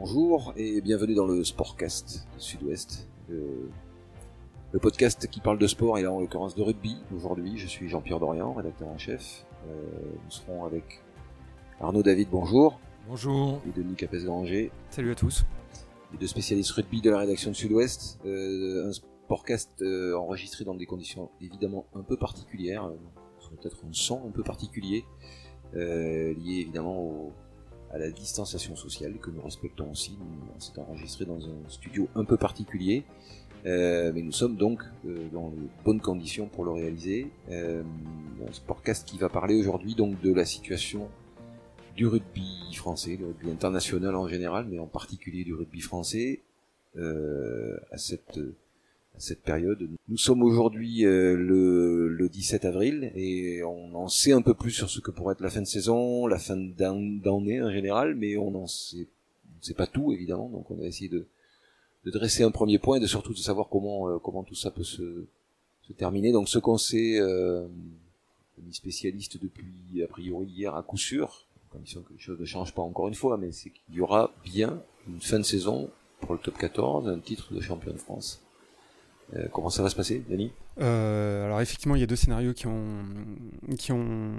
Bonjour et bienvenue dans le Sportcast du Sud-Ouest. Le, le podcast qui parle de sport et là en l'occurrence de rugby. Aujourd'hui, je suis Jean-Pierre Dorian, rédacteur en chef. Euh, nous serons avec Arnaud David, bonjour. Bonjour. Et Denis Capes-Granger. Salut à tous. Les deux spécialistes rugby de la rédaction de Sud-Ouest. Euh, un Sportcast euh, enregistré dans des conditions évidemment un peu particulières. Euh, peut-être un son un peu particulier. Euh, lié évidemment au, à la distanciation sociale que nous respectons aussi. On s'est enregistré dans un studio un peu particulier, euh, mais nous sommes donc euh, dans de bonnes conditions pour le réaliser. Euh, un sportcast qui va parler aujourd'hui donc de la situation du rugby français, du rugby international en général, mais en particulier du rugby français euh, à cette cette période. Nous sommes aujourd'hui euh, le, le 17 avril et on en sait un peu plus sur ce que pourrait être la fin de saison, la fin d'année en général, mais on en sait, sait pas tout évidemment. Donc on va essayer de, de dresser un premier point et de surtout de savoir comment euh, comment tout ça peut se, se terminer. Donc ce qu'on sait, euh, spécialiste depuis a priori hier à coup sûr, condition que les choses ne changent pas encore une fois, mais c'est qu'il y aura bien une fin de saison pour le top 14, un titre de champion de France. Euh, comment ça va se passer, Denis euh, alors effectivement, il y a deux scénarios qui ont, qui ont,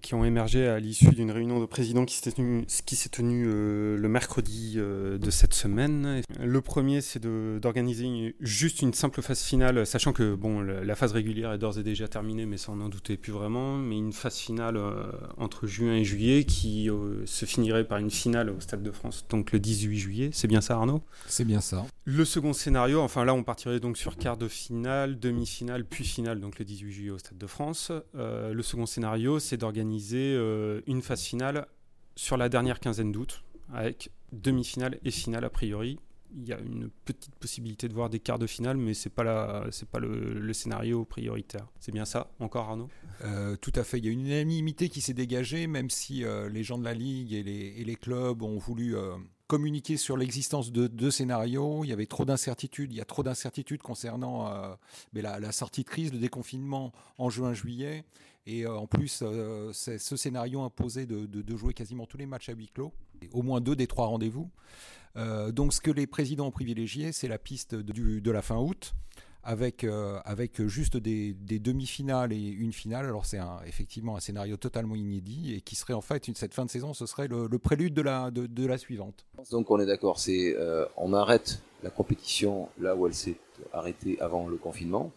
qui ont émergé à l'issue d'une réunion de président qui s'est tenue, qui s'est tenue euh, le mercredi euh, de cette semaine. Le premier, c'est d'organiser juste une simple phase finale, sachant que bon, la phase régulière est d'ores et déjà terminée, mais ça on n'en doutait plus vraiment. Mais une phase finale entre juin et juillet qui se finirait par une finale au Stade de France, donc le 18 juillet. C'est bien ça, Arnaud? C'est bien ça. Le second scénario, enfin là, on partirait donc sur quart de finale, demi-finale puis finale, donc le 18 juillet au Stade de France. Euh, le second scénario, c'est d'organiser euh, une phase finale sur la dernière quinzaine d'août, avec demi-finale et finale a priori. Il y a une petite possibilité de voir des quarts de finale, mais c'est pas la, pas le, scénario prioritaire. C'est bien ça, encore Arnaud? Euh, Tout à fait. Il y a une unanimité qui s'est dégagée, même si les gens de la ligue et les, clubs ont voulu communiquer sur l'existence de deux scénarios. Il y avait trop d'incertitudes. Il y a trop d'incertitudes concernant euh, la, la, sortie de crise, le déconfinement en juin-juillet. Et euh, en plus, euh, ce scénario imposait de, de, jouer quasiment tous les matchs à huis clos, au moins deux des trois rendez-vous. Donc ce que les présidents ont privilégié, c'est la piste de la fin août. Avec, euh, avec juste des, des demi-finales et une finale. Alors c'est effectivement un scénario totalement inédit et qui serait en fait une, cette fin de saison, ce serait le, le prélude de la, de, de, la suivante. Donc on est d'accord, c'est euh, on arrête la compétition là où elle s'est arrêtée avant le confinement.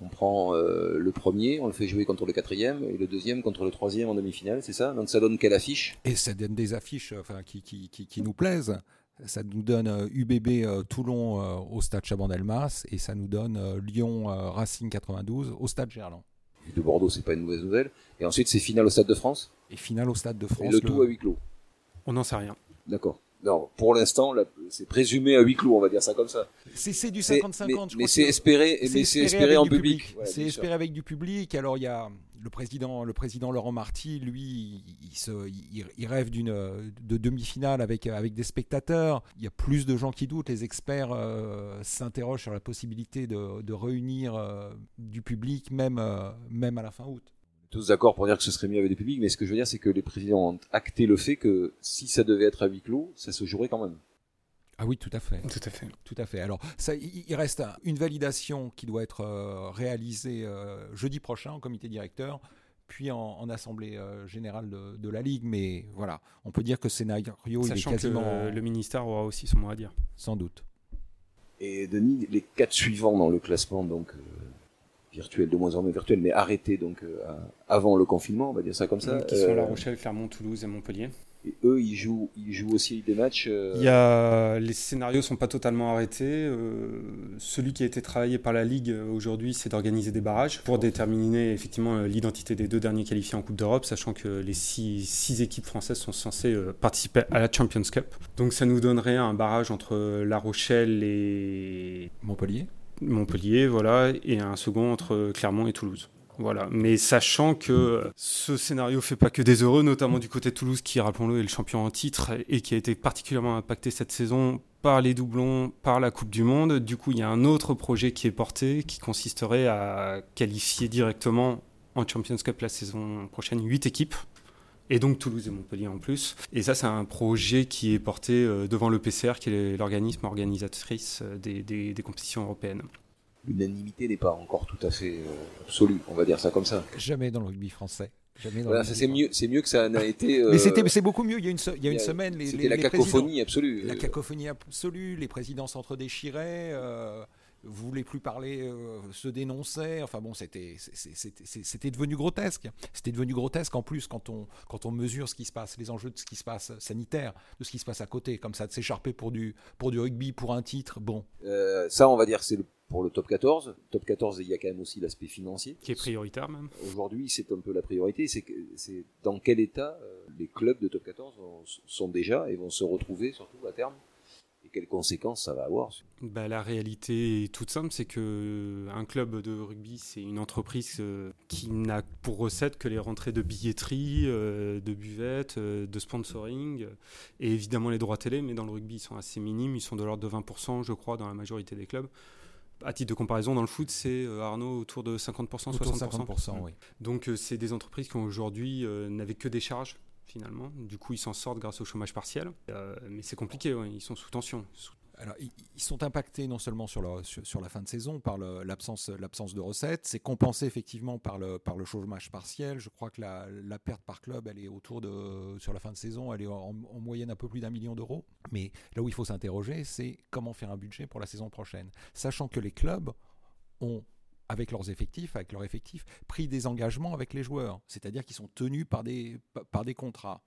On prend euh, le premier, on le fait jouer contre le quatrième et le deuxième contre le troisième en demi-finale, c'est ça? Donc ça donne quelle affiche? Et ça donne des affiches enfin, qui, qui, qui, qui nous plaisent. Ça nous donne euh, UBB euh, Toulon euh, au stade Chaban-Delmas et ça nous donne euh, Lyon Racing 92 au stade Gerland. De Bordeaux, c'est pas une mauvaise nouvelle. Et ensuite, c'est finale au stade de France? Et finale au stade de France. Et le, le... tout à huis clos? On n'en sait rien. D'accord. Non, pour l'instant, c'est présumé à huis clos, on va dire ça comme ça. C'est du 50-50. Mais, mais c'est espéré, mais c'est espéré, espéré en public. c'est espéré sûr. avec du public. Alors il y a le président, le président Laurent Marty, lui, il, se, il, il rêve d'une de demi-finale avec avec des spectateurs. Il y a plus de gens qui doutent. Les experts euh, s'interrogent sur la possibilité de, de réunir euh, du public, même euh, même à la fin août tous d'accord pour dire que ce serait mieux avec des publics, mais ce que je veux dire, c'est que les présidents ont acté le fait que si ça devait être à huis clos, ça se jouerait quand même. Ah oui, tout à fait. Tout à fait. Tout à fait. Alors, ça, il reste une validation qui doit être euh, réalisée euh, jeudi prochain en comité directeur, puis en, en assemblée euh, générale de, de, la Ligue. Mais voilà, on peut dire que scénario, Sachant il est quasiment... que le ministère aura aussi son mot à dire. Sans doute. Et Denis, les quatre suivants dans le classement, donc virtuel, de moins en moins virtuel, mais arrêté donc euh, avant le confinement, on va dire ça comme ça. Qui sont euh, La Rochelle, Clermont, Toulouse et Montpellier. Et eux, ils jouent, ils jouent aussi des matchs. Euh... Il y a, les scénarios sont pas totalement arrêtés. Euh, celui qui a été travaillé par la Ligue aujourd'hui, c'est d'organiser des barrages pour déterminer effectivement l'identité des deux derniers qualifiés en Coupe d'Europe, sachant que les six, six, équipes françaises sont censées participer à la Champions Cup. Donc ça nous donnerait un barrage entre La Rochelle et Montpellier. Montpellier, voilà, et un second entre Clermont et Toulouse. Voilà. Mais sachant que ce scénario fait pas que des heureux, notamment du côté de Toulouse, qui, rappelons-le, est le champion en titre et qui a été particulièrement impacté cette saison par les doublons, par la Coupe du Monde. Du coup, il y a un autre projet qui est porté, qui consisterait à qualifier directement en Champions Cup la saison prochaine 8 équipes. Et donc Toulouse et Montpellier en plus. Et ça, c'est un projet qui est porté devant le PCR, qui est l'organisme organisatrice des, des, compétitions européennes. L'unanimité n'est pas encore tout à fait absolue, on va dire ça comme ça. Jamais dans le rugby français. c'est mieux, c'est mieux que ça n'a été. Mais c'était, c'est beaucoup mieux. Il y a une, il y a une semaine, les, c'était la cacophonie absolue. La cacophonie absolue. Les présidents s'entre-déchiraient voulait plus parler, euh, se dénonçait. Enfin bon, c'était c'était devenu grotesque. C'était devenu grotesque en plus quand on quand on mesure ce qui se passe, les enjeux de ce qui se passe sanitaire, de ce qui se passe à côté, comme ça de s'écharper pour du pour du rugby, pour un titre. Bon. Euh, ça, on va dire, c'est pour le top 14. Top 14, il y a quand même aussi l'aspect financier. Qui est prioritaire même. Aujourd'hui, c'est un peu la priorité. C'est c'est dans quel état euh, les clubs de top 14 sont déjà et vont se retrouver surtout à terme quelles conséquences ça va avoir bah, La réalité est toute simple, c'est que euh, un club de rugby, c'est une entreprise euh, qui n'a pour recette que les rentrées de billetterie, euh, de buvette, de sponsoring, et évidemment les droits télé, mais dans le rugby, ils sont assez minimes, ils sont de l'ordre de 20%, je crois, dans la majorité des clubs. À titre de comparaison, dans le foot, c'est Arnaud autour de 50%, 60%. oui. Donc c'est des entreprises qui aujourd'hui n'avaient que des charges finalement. Du coup, ils s'en sortent grâce au chômage partiel. Euh, mais c'est compliqué, ils sont sous tension. Alors, ils sont impactés non seulement sur, la fin de saison par l'absence de recettes, c'est compensé effectivement par le, par le chômage partiel. Je crois que la, perte par club, elle est autour de, sur la fin de saison, elle est en, en moyenne un peu plus d'un million d'euros. Mais là où il faut s'interroger, c'est comment faire un budget pour la saison prochaine. Sachant que les clubs ont avec leurs effectifs, avec leurs effectifs, pris des engagements avec les joueurs, c'est-à-dire qu'ils sont tenus par des, par des contrats.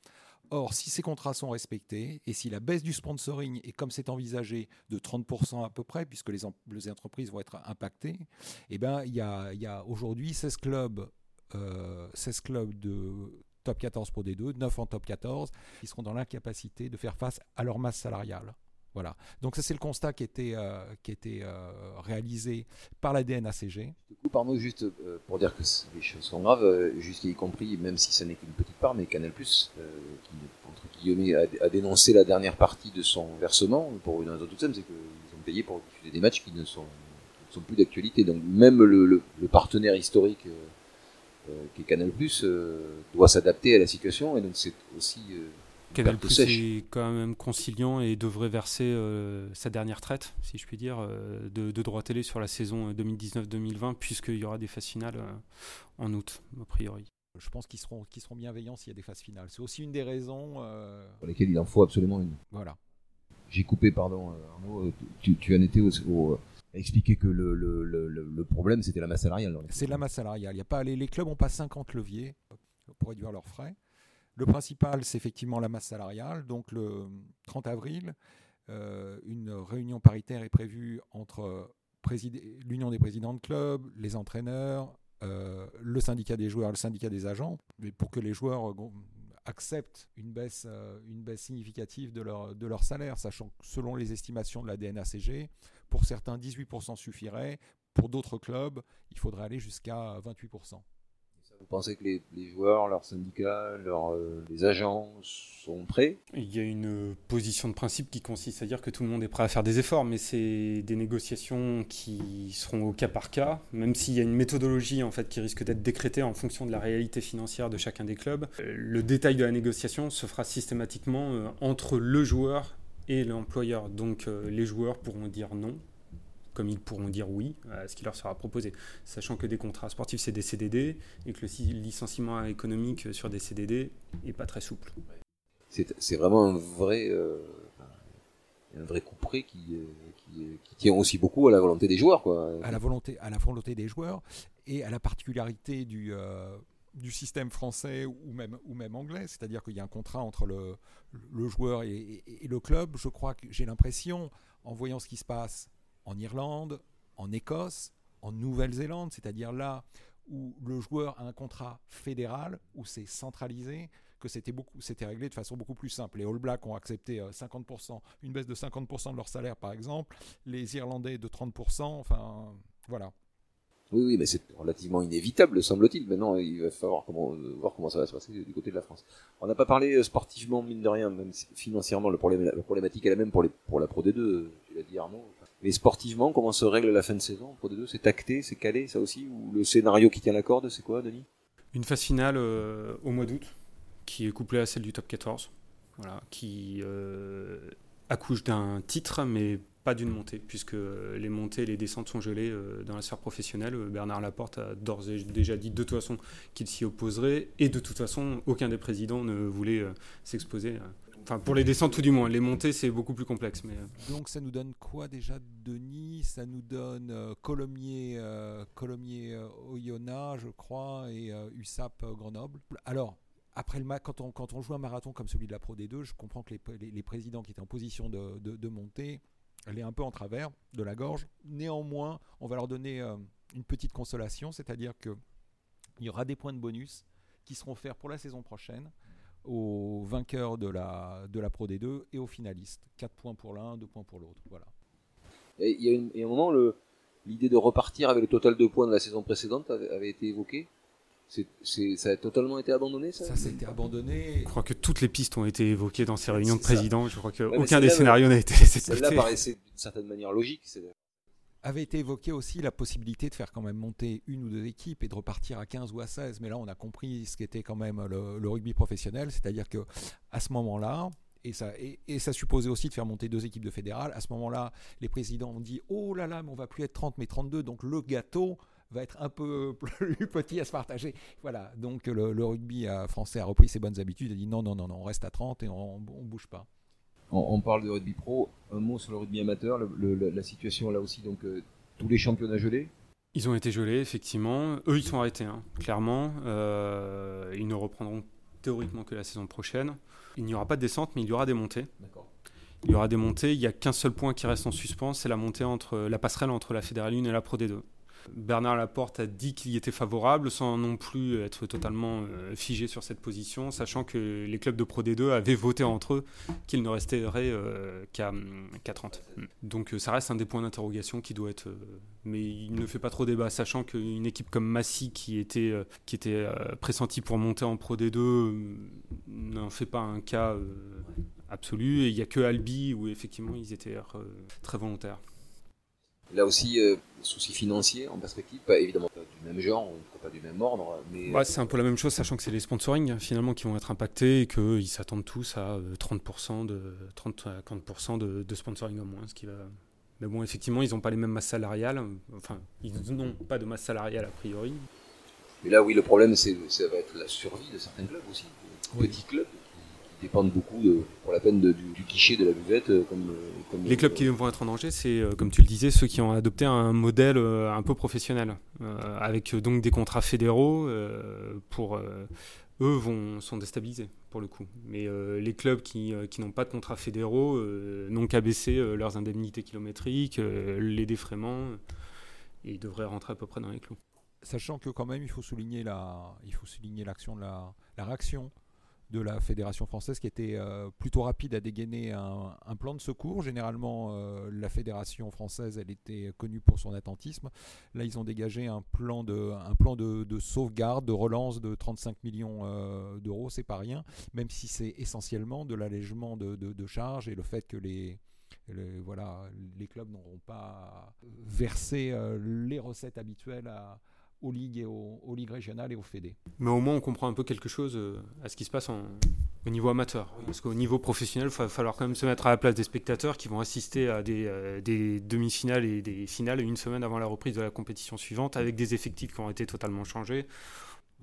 Or, si ces contrats sont respectés et si la baisse du sponsoring est comme c'est envisagé de 30% à peu près, puisque les, entreprises vont être impactées, eh ben, il y a, y a aujourd'hui 16 clubs, euh, 16 clubs de top 14 pour D2, 9 en top 14, qui seront dans l'incapacité de faire face à leur masse salariale. Voilà. Donc ça c'est le constat qui était, euh, euh, réalisé par la DNACG. Du coup, par moi, juste euh, pour dire que les choses sont graves, jusqu'y compris, même si ça n'est qu'une petite part, mais Canal+, qui, entre guillemets, a, dénoncé la dernière partie de son versement, pour une raison toute simple, c'est qu'ils ont payé pour diffuser des matchs qui ne sont, sont plus d'actualité. Donc même le, le, partenaire historique qui est Canal+, doit s'adapter à la situation, et donc c'est aussi Canal Plus est quand même conciliant et devrait verser euh, sa dernière traite, si je puis dire, euh, de, de droit télé sur la saison 2019-2020, puisqu'il y aura des phases finales euh, en août, a priori. Je pense qu'ils seront, seront bienveillants s'il y a des phases finales. C'est aussi une des raisons. Pour lesquelles il en faut absolument une. Voilà. J'ai coupé, pardon, Arnaud. Tu, tu en étais au, expliquer que le, le, le, le problème, c'était la masse salariale. C'est la masse salariale. Il y a pas, les, les clubs n'ont pas 50 leviers pour réduire leurs frais. Le principal, c'est effectivement la masse salariale. Donc le 30 avril, euh, une réunion paritaire est prévue entre l'Union des présidents de clubs, les entraîneurs, euh, le syndicat des joueurs, le syndicat des agents, mais pour que les joueurs euh, acceptent une baisse, une baisse significative de leur, de leur salaire, sachant que selon les estimations de la DNACG, pour certains 18% suffirait, pour d'autres clubs, il faudrait aller jusqu'à 28%. Vous pensez que les, joueurs, leurs syndicats, leurs, euh, les agents sont prêts? Il y a une position de principe qui consiste à dire que tout le monde est prêt à faire des efforts, mais c'est des négociations qui seront au cas par cas, même s'il y a une méthodologie en fait qui risque d'être décrétée en fonction de la réalité financière de chacun des clubs. Euh, le détail de la négociation se fera systématiquement euh, entre le joueur et l'employeur. Donc les joueurs pourront dire non, comme ils pourront dire oui à ce qui leur sera proposé. Sachant que des contrats sportifs, c'est des CDD, et que le licenciement économique sur des CDD n'est pas très souple. C'est vraiment un vrai, euh, un vrai coup près qui, euh, qui, qui, tient aussi beaucoup à la volonté des joueurs. Quoi. À, la volonté, à la volonté des joueurs et à la particularité du... Euh, du système français ou même, ou même anglais, c'est-à-dire qu'il y a un contrat entre le, le joueur et, et, le club. Je crois que j'ai l'impression, en voyant ce qui se passe en Irlande, en Écosse, en Nouvelle-Zélande, c'est-à-dire là où le joueur a un contrat fédéral, où c'est centralisé, que c'était réglé de façon beaucoup plus simple. Les All Blacks ont accepté 50%, euh, une baisse de 50% de leur salaire par exemple, les Irlandais de 30%, enfin voilà. Oui, oui, mais c'est relativement inévitable, semble-t-il. Maintenant, il va falloir euh, voir comment ça va se passer du côté de la France. On n'a pas parlé euh, sportivement, mine de rien, même financièrement, le problème, la problématique est la même pour, les, pour la Pro D2, tu l'as dit Arnaud. Mais sportivement, comment se règle la fin de saison Pro D2 C'est acté, c'est calé, ça aussi? Ou le scénario qui tient la corde, c'est quoi, Denis? Une phase finale euh, au mois d'août, qui est couplée à celle du top 14, voilà, qui accouche d'un titre, mais pas d'une montée, puisque les montées et les descentes sont gelées dans la sphère professionnelle. Bernard Laporte a d'ores et déjà dit de toute façon qu'il s'y opposerait, et de toute façon, aucun des présidents ne voulait s'exposer Enfin, pour les descentes, tout du moins. Les montées, c'est beaucoup plus complexe. Euh. Donc, ça nous donne quoi déjà, Denis? Ça nous donne euh, Colomiers, euh, Colomiers Oyonnax, je crois, et USAP Grenoble. Alors, après le quand on, quand on joue un marathon comme celui de la Pro D2, je comprends que les, les, présidents qui étaient en position de, de, monter, elle est un peu en travers de la gorge. Néanmoins, on va leur donner une petite consolation, c'est-à-dire qu'il y aura des points de bonus qui seront offerts pour la saison prochaine aux vainqueurs de la, de la Pro D2 et aux finalistes. 4 points pour l'un, 2 points pour l'autre. Voilà. il y, a un moment, l'idée de repartir avec le total de points de la saison précédente avait, été évoquée. ça a totalement été abandonné, ça? Ça, a été abandonné. Je crois que toutes les pistes ont été évoquées dans ces réunions de présidents. Je crois qu'aucun des scénarios n'a été laissé de côté. Celle-là paraissait d'une certaine manière logique avait été évoqué aussi la possibilité de faire quand même monter une ou deux équipes et de repartir à 15 ou à 16. Mais là, on a compris ce qu'était quand même le, rugby professionnel, c'est-à-dire que à ce moment-là, et ça, et, ça supposait aussi de faire monter deux équipes de fédérales. À ce moment-là, les présidents ont dit Oh là là, mais on va plus être 30 mais 32, donc le gâteau va être un peu plus petit à se partager. Voilà, donc le, rugby français a repris ses bonnes habitudes et dit non, non, non, non, on reste à 30 et on ne bouge pas on, parle de rugby pro. Un mot sur le rugby amateur, la situation là aussi, donc euh, tous les championnats gelés? Ils ont été gelés, effectivement. Eux, ils sont arrêtés, hein, clairement. Euh, ils ne reprendront théoriquement que la saison prochaine. Il n'y aura pas de descente, mais il y aura des montées. Il y aura des montées. Il n'y a qu'un seul point qui reste en suspens, c'est la montée entre la passerelle entre la Fédérale 1 et la Pro D2. Bernard Laporte a dit qu'il y était favorable sans non plus être totalement euh, figé sur cette position, sachant que les clubs de Pro D2 avaient voté entre eux qu'il ne resterait euh, qu'à 30. Donc euh, ça reste un des points d'interrogation qui doit être... mais il ne fait pas trop débat, sachant qu'une équipe comme Massy qui était, qui était pressentie pour monter en Pro D2 n'en fait pas un cas absolu. Et il n'y a que Albi où effectivement ils étaient très volontaires. Là aussi, euh, soucis financiers en perspective, pas évidemment pas du même genre, pas du même ordre. Mais... C'est un peu la même chose, sachant que c'est les sponsoring finalement qui vont être impactés et qu'ils s'attendent tous à 30% euh, de 30 à 40% de, de, sponsoring au moins. Ce qui va... Mais bon, effectivement, ils n'ont pas les mêmes masses salariales. Enfin, ils n'ont pas de masse salariale a priori. Mais là, oui, le problème, c'est, ça va être la survie de certains clubs aussi. Petits clubs dépendent beaucoup pour la peine du, guichet de la buvette. Euh, comme, euh, les clubs qui vont être en danger, c'est euh, comme tu le disais, ceux qui ont adopté un modèle un peu professionnel, avec donc des contrats fédéraux pour eux vont sont déstabilisés pour le coup. Mais les clubs qui, qui n'ont pas de contrats fédéraux n'ont qu'à baisser leurs indemnités kilométriques, les défraiements, et ils devraient rentrer à peu près dans les clous. Sachant que quand même il faut souligner la, il faut souligner l'action de la, la réaction de la Fédération française qui était euh, plutôt rapide à dégainer un, plan de secours. Généralement, euh, la Fédération française, elle était connue pour son attentisme. Là, ils ont dégagé un plan de, un plan de, sauvegarde, de relance de 35 millions euh, d'euros. C'est pas rien, même si c'est essentiellement de l'allègement de, charges et le fait que les, voilà, les clubs n'auront pas versé les recettes habituelles à, aux ligues et aux, ligues régionales et aux fédés. Mais au moins on comprend un peu quelque chose euh, à ce qui se passe au niveau amateur. Parce qu'au niveau professionnel, il va falloir quand même se mettre à la place des spectateurs qui vont assister à des, euh, des demi-finales et des finales une semaine avant la reprise de la compétition suivante avec des effectifs qui ont été totalement changés.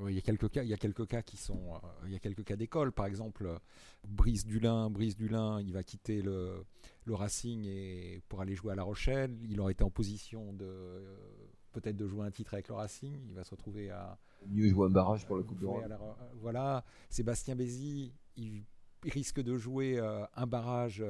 il y a quelques cas, il y a quelques cas qui sont, euh, il y a quelques cas d'école. Par exemple, Brice Dulin, Brice Dulin, il va quitter le, le Racing et pour aller jouer à La Rochelle. Il aurait été en position de peut-être de jouer un titre avec le Racing. Il va se retrouver à. Mieux jouer un barrage pour la Coupe d'Europe. Voilà. Sébastien Bézi, il, risque de jouer euh, un barrage.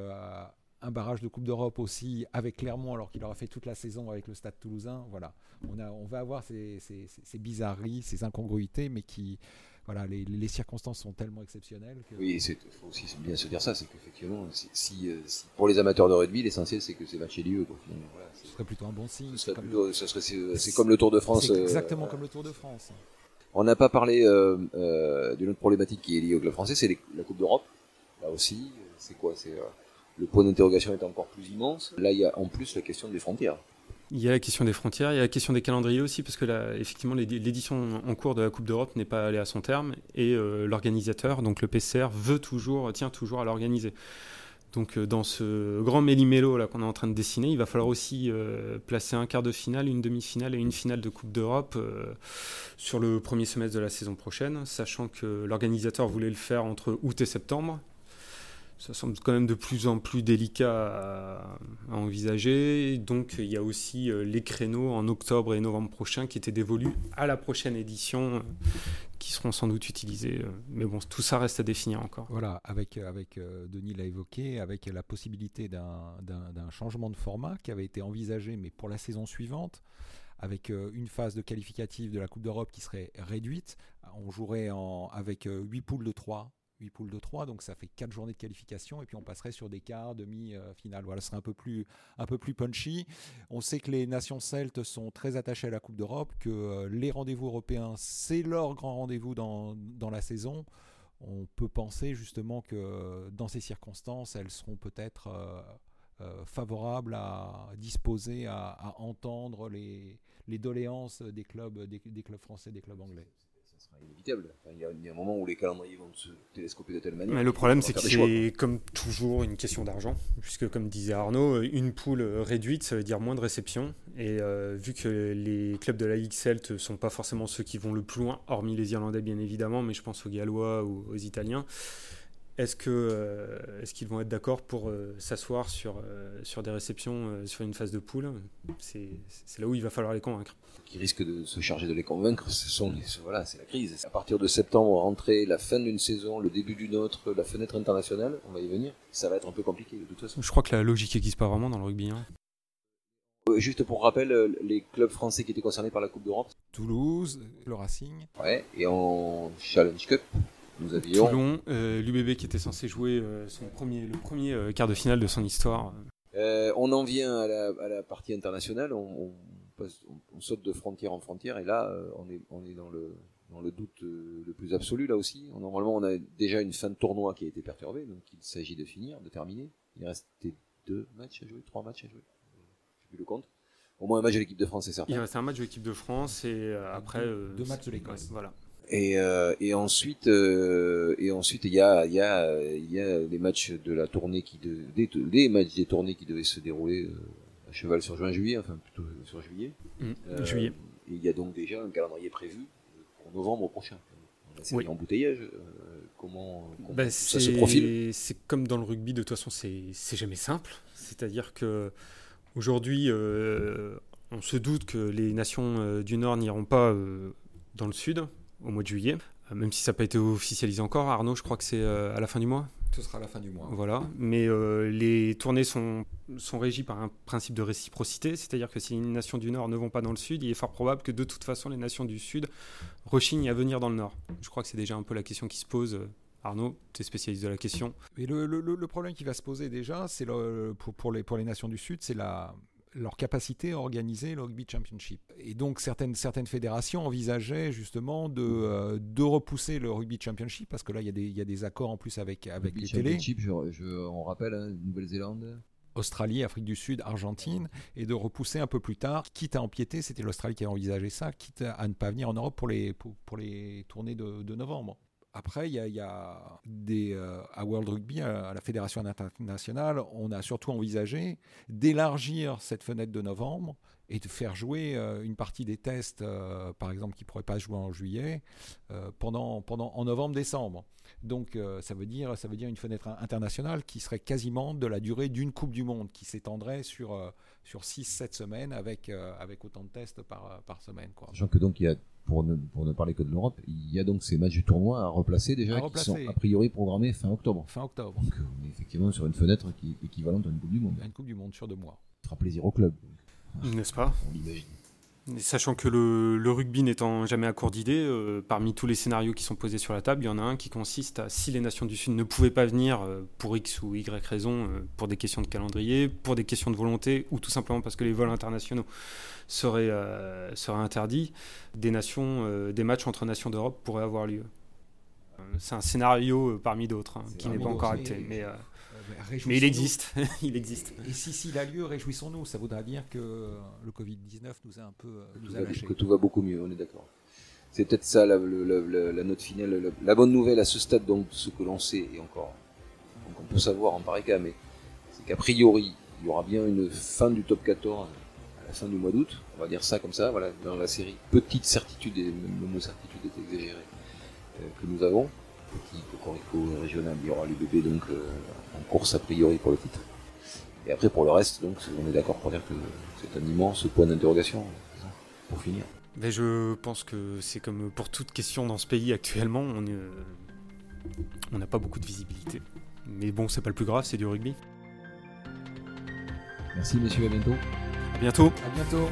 Euh, un barrage de Coupe d'Europe aussi avec Clermont alors qu'il aura fait toute la saison avec le Stade Toulousain. Voilà, on, a, on va avoir ces, ces bizarreries, ces incongruités, mais qui, voilà, les, les, circonstances sont tellement exceptionnelles. Que... Oui, il faut aussi bien se dire ça, c'est qu'effectivement, si, si, euh, si, pour les amateurs de rugby, l'essentiel c'est que ces matchs aient lieu. Voilà, ce serait plutôt un bon signe. C'est comme, comme, le Tour de France. C'est exactement euh, comme le Tour de France. On n'a pas parlé euh, euh, d'une autre problématique qui est liée au club français, c'est la Coupe d'Europe. Là aussi, c'est quoi C'est le point d'interrogation est encore plus immense. Là, il y a en plus la question des frontières. Il y a la question des frontières, il y a la question des calendriers aussi, parce que là, effectivement, l'édition en cours de la Coupe d'Europe n'est pas allée à son terme, et l'organisateur, donc le PCR, veut toujours, tient toujours à l'organiser. Donc dans ce grand méli-mélo qu'on est en train de dessiner, il va falloir aussi placer un quart de finale, une demi-finale et une finale de Coupe d'Europe sur le premier semestre de la saison prochaine, sachant que l'organisateur voulait le faire entre août et septembre ça semble quand même de plus en plus délicat à, envisager. Donc il y a aussi euh, les créneaux en octobre et novembre prochain qui étaient dévolus à la prochaine édition, euh, qui seront sans doute utilisés. Euh. mais bon, tout ça reste à définir encore. Voilà, avec, avec Denis l'a évoqué, avec la possibilité d'un changement de format qui avait été envisagé, mais pour la saison suivante avec une phase de qualificative de la Coupe d'Europe qui serait réduite. On jouerait en, avec 8 poules de 3 8 poules de 3, donc ça fait 4 journées de qualification, et puis on passerait sur des quarts, demi-finale. Voilà, ce serait un peu, plus, un peu plus punchy. On sait que les nations celtes sont très attachées à la Coupe d'Europe, que euh, les rendez-vous européens, c'est leur grand rendez-vous dans, dans la saison. On peut penser justement que dans ces circonstances, elles seront peut-être euh, euh, favorables à disposer, à, entendre les, les doléances des clubs, des clubs français, des clubs anglais inévitable. il, y a, un moment où les calendriers vont se télescoper de telle manière. Mais le problème, c'est que c'est comme toujours une question d'argent, puisque comme disait Arnaud, une poule réduite, ça veut dire moins de réception. Et euh, vu que les clubs de la Ligue ne sont pas forcément ceux qui vont le plus loin, hormis les Irlandais bien évidemment, mais je pense aux Gallois ou aux Italiens, est-ce que euh, est-ce qu'ils vont être d'accord pour euh, s'asseoir sur, euh, sur des réceptions sur une phase de poule? C'est, là où il va falloir les convaincre. Qui risque de se charger de les convaincre, ce sont voilà, c'est la crise. À partir de septembre, rentrer la fin d'une saison, le début d'une autre, la fenêtre internationale, on va y venir. Ça va être un peu compliqué de toute façon. Je crois que la logique n'existe pas vraiment dans le rugby. Hein. Juste pour rappel, les clubs français qui étaient concernés par la Coupe d'Europe. Toulouse, le Racing. Ouais, et en Challenge Cup, nous avions. Toulon, euh, l'UBB qui était censé jouer euh, son premier, le premier euh, quart de finale de son histoire. on en vient à la, partie internationale, on, saute de frontière en frontière et là on est, on est dans, le, dans le doute le plus absolu là aussi. Normalement on a déjà une fin de tournoi qui a été perturbée, donc il s'agit de finir, de terminer. Il restait deux matchs à jouer, trois matchs à jouer, je sais plus le compte. Au moins un match de l'équipe de France, c'est certain. Il restait un match de l'équipe de France et après deux, matchs de l'Écosse. Voilà. Et, euh, et ensuite, euh, et ensuite, il y a, il y a, il y a les matchs de la tournée qui, de, des, les matchs des tournées qui devaient se dérouler euh, à cheval sur juin-juillet, enfin plutôt sur juillet. Mmh, juillet. Et il y a donc déjà un calendrier prévu pour novembre prochain. C'est embouteillage. comment, comment ben, ça se profile? C'est comme dans le rugby, de toute façon, c'est jamais simple. C'est-à-dire que aujourd'hui, on se doute que les nations du Nord n'iront pas dans le Sud au mois de juillet, euh, même si ça n'a pas été officialisé encore. Arnaud, je crois que c'est euh, à la fin du mois. Ce sera à la fin du mois. Voilà, mais euh, les tournées sont, sont régies par un principe de réciprocité, c'est-à-dire que si les nations du Nord ne vont pas dans le Sud, il est fort probable que de toute façon les nations du Sud rechignent à venir dans le Nord. Je crois que c'est déjà un peu la question qui se pose. Arnaud, tu es spécialiste de la question. Mais le, le, le problème qui va se poser déjà, c'est pour, pour, les, pour les nations du Sud, c'est la, leur capacité à organiser le rugby championship. Et donc certaines, certaines fédérations envisageaient justement de, euh, de repousser le rugby championship, parce que là il y, a des, il y a des accords en plus avec, avec les télés. Je, je, on rappelle, hein, Nouvelle-Zélande Australie, Afrique du Sud, Argentine, et de repousser un peu plus tard, quitte à empiéter, c'était l'Australie qui a envisagé ça, quitte à ne pas venir en Europe pour les, pour, pour les tournées de, de novembre. Après, il y a, euh, à World Rugby, à, la Fédération internationale, on a surtout envisagé d'élargir cette fenêtre de novembre et de faire jouer euh, une partie des tests, euh, par exemple, qui ne pourraient pas jouer en juillet, pendant, pendant, en novembre-décembre. Donc ça, veut dire, ça veut dire une fenêtre internationale qui serait quasiment de la durée d'une Coupe du Monde, qui s'étendrait sur, sur 6-7 semaines avec, avec autant de tests par, semaine. Quoi. Que donc il y a pour ne, pour ne parler que de l'Europe, il y a donc ces matchs du tournoi à replacer déjà, qui sont a priori programmés fin octobre. Fin octobre. Donc on est effectivement sur une fenêtre qui est équivalente à une Coupe du Monde. Une Coupe du Monde sur deux mois. Ça fera plaisir au club. N'est-ce pas? On l'imagine. Sachant que le, rugby n'étant jamais à court d'idées, euh, parmi tous les scénarios qui sont posés sur la table, il y en a un qui consiste à, si les nations du Sud ne pouvaient pas venir euh, pour X ou Y raison, euh, pour des questions de calendrier, pour des questions de volonté, ou tout simplement parce que les vols internationaux seraient, seraient interdits, des, nations, des matchs entre nations d'Europe pourraient avoir lieu. C'est un scénario parmi d'autres, hein, qui n'est pas encore acté. Mais, Mais il existe, il existe. Et, si s'il a lieu, réjouissons-nous. Ça voudra dire que le Covid-19 nous a un peu nous a lâché. Que tout va beaucoup mieux, on est d'accord. C'est peut-être ça la, note finale. La, bonne nouvelle à ce stade, donc, ce que l'on sait, et encore, donc on peut savoir en pareil cas, mais c'est qu'a priori, il y aura bien une fin du top 14 à la fin du mois d'août. On va dire ça comme ça, voilà, dans la série. Petite certitude, et le mot certitude est exagéré, euh, que nous avons. Petit cocorico régional, il y aura bébés donc euh, en course a priori pour le titre. Et après pour le reste, donc on est d'accord pour dire que c'est un immense point d'interrogation pour finir. Mais je pense que c'est comme pour toute question dans ce pays actuellement, on euh, n'a pas beaucoup de visibilité. Mais bon, c'est pas le plus grave, c'est du rugby. Merci messieurs, à bientôt. À bientôt. À bientôt.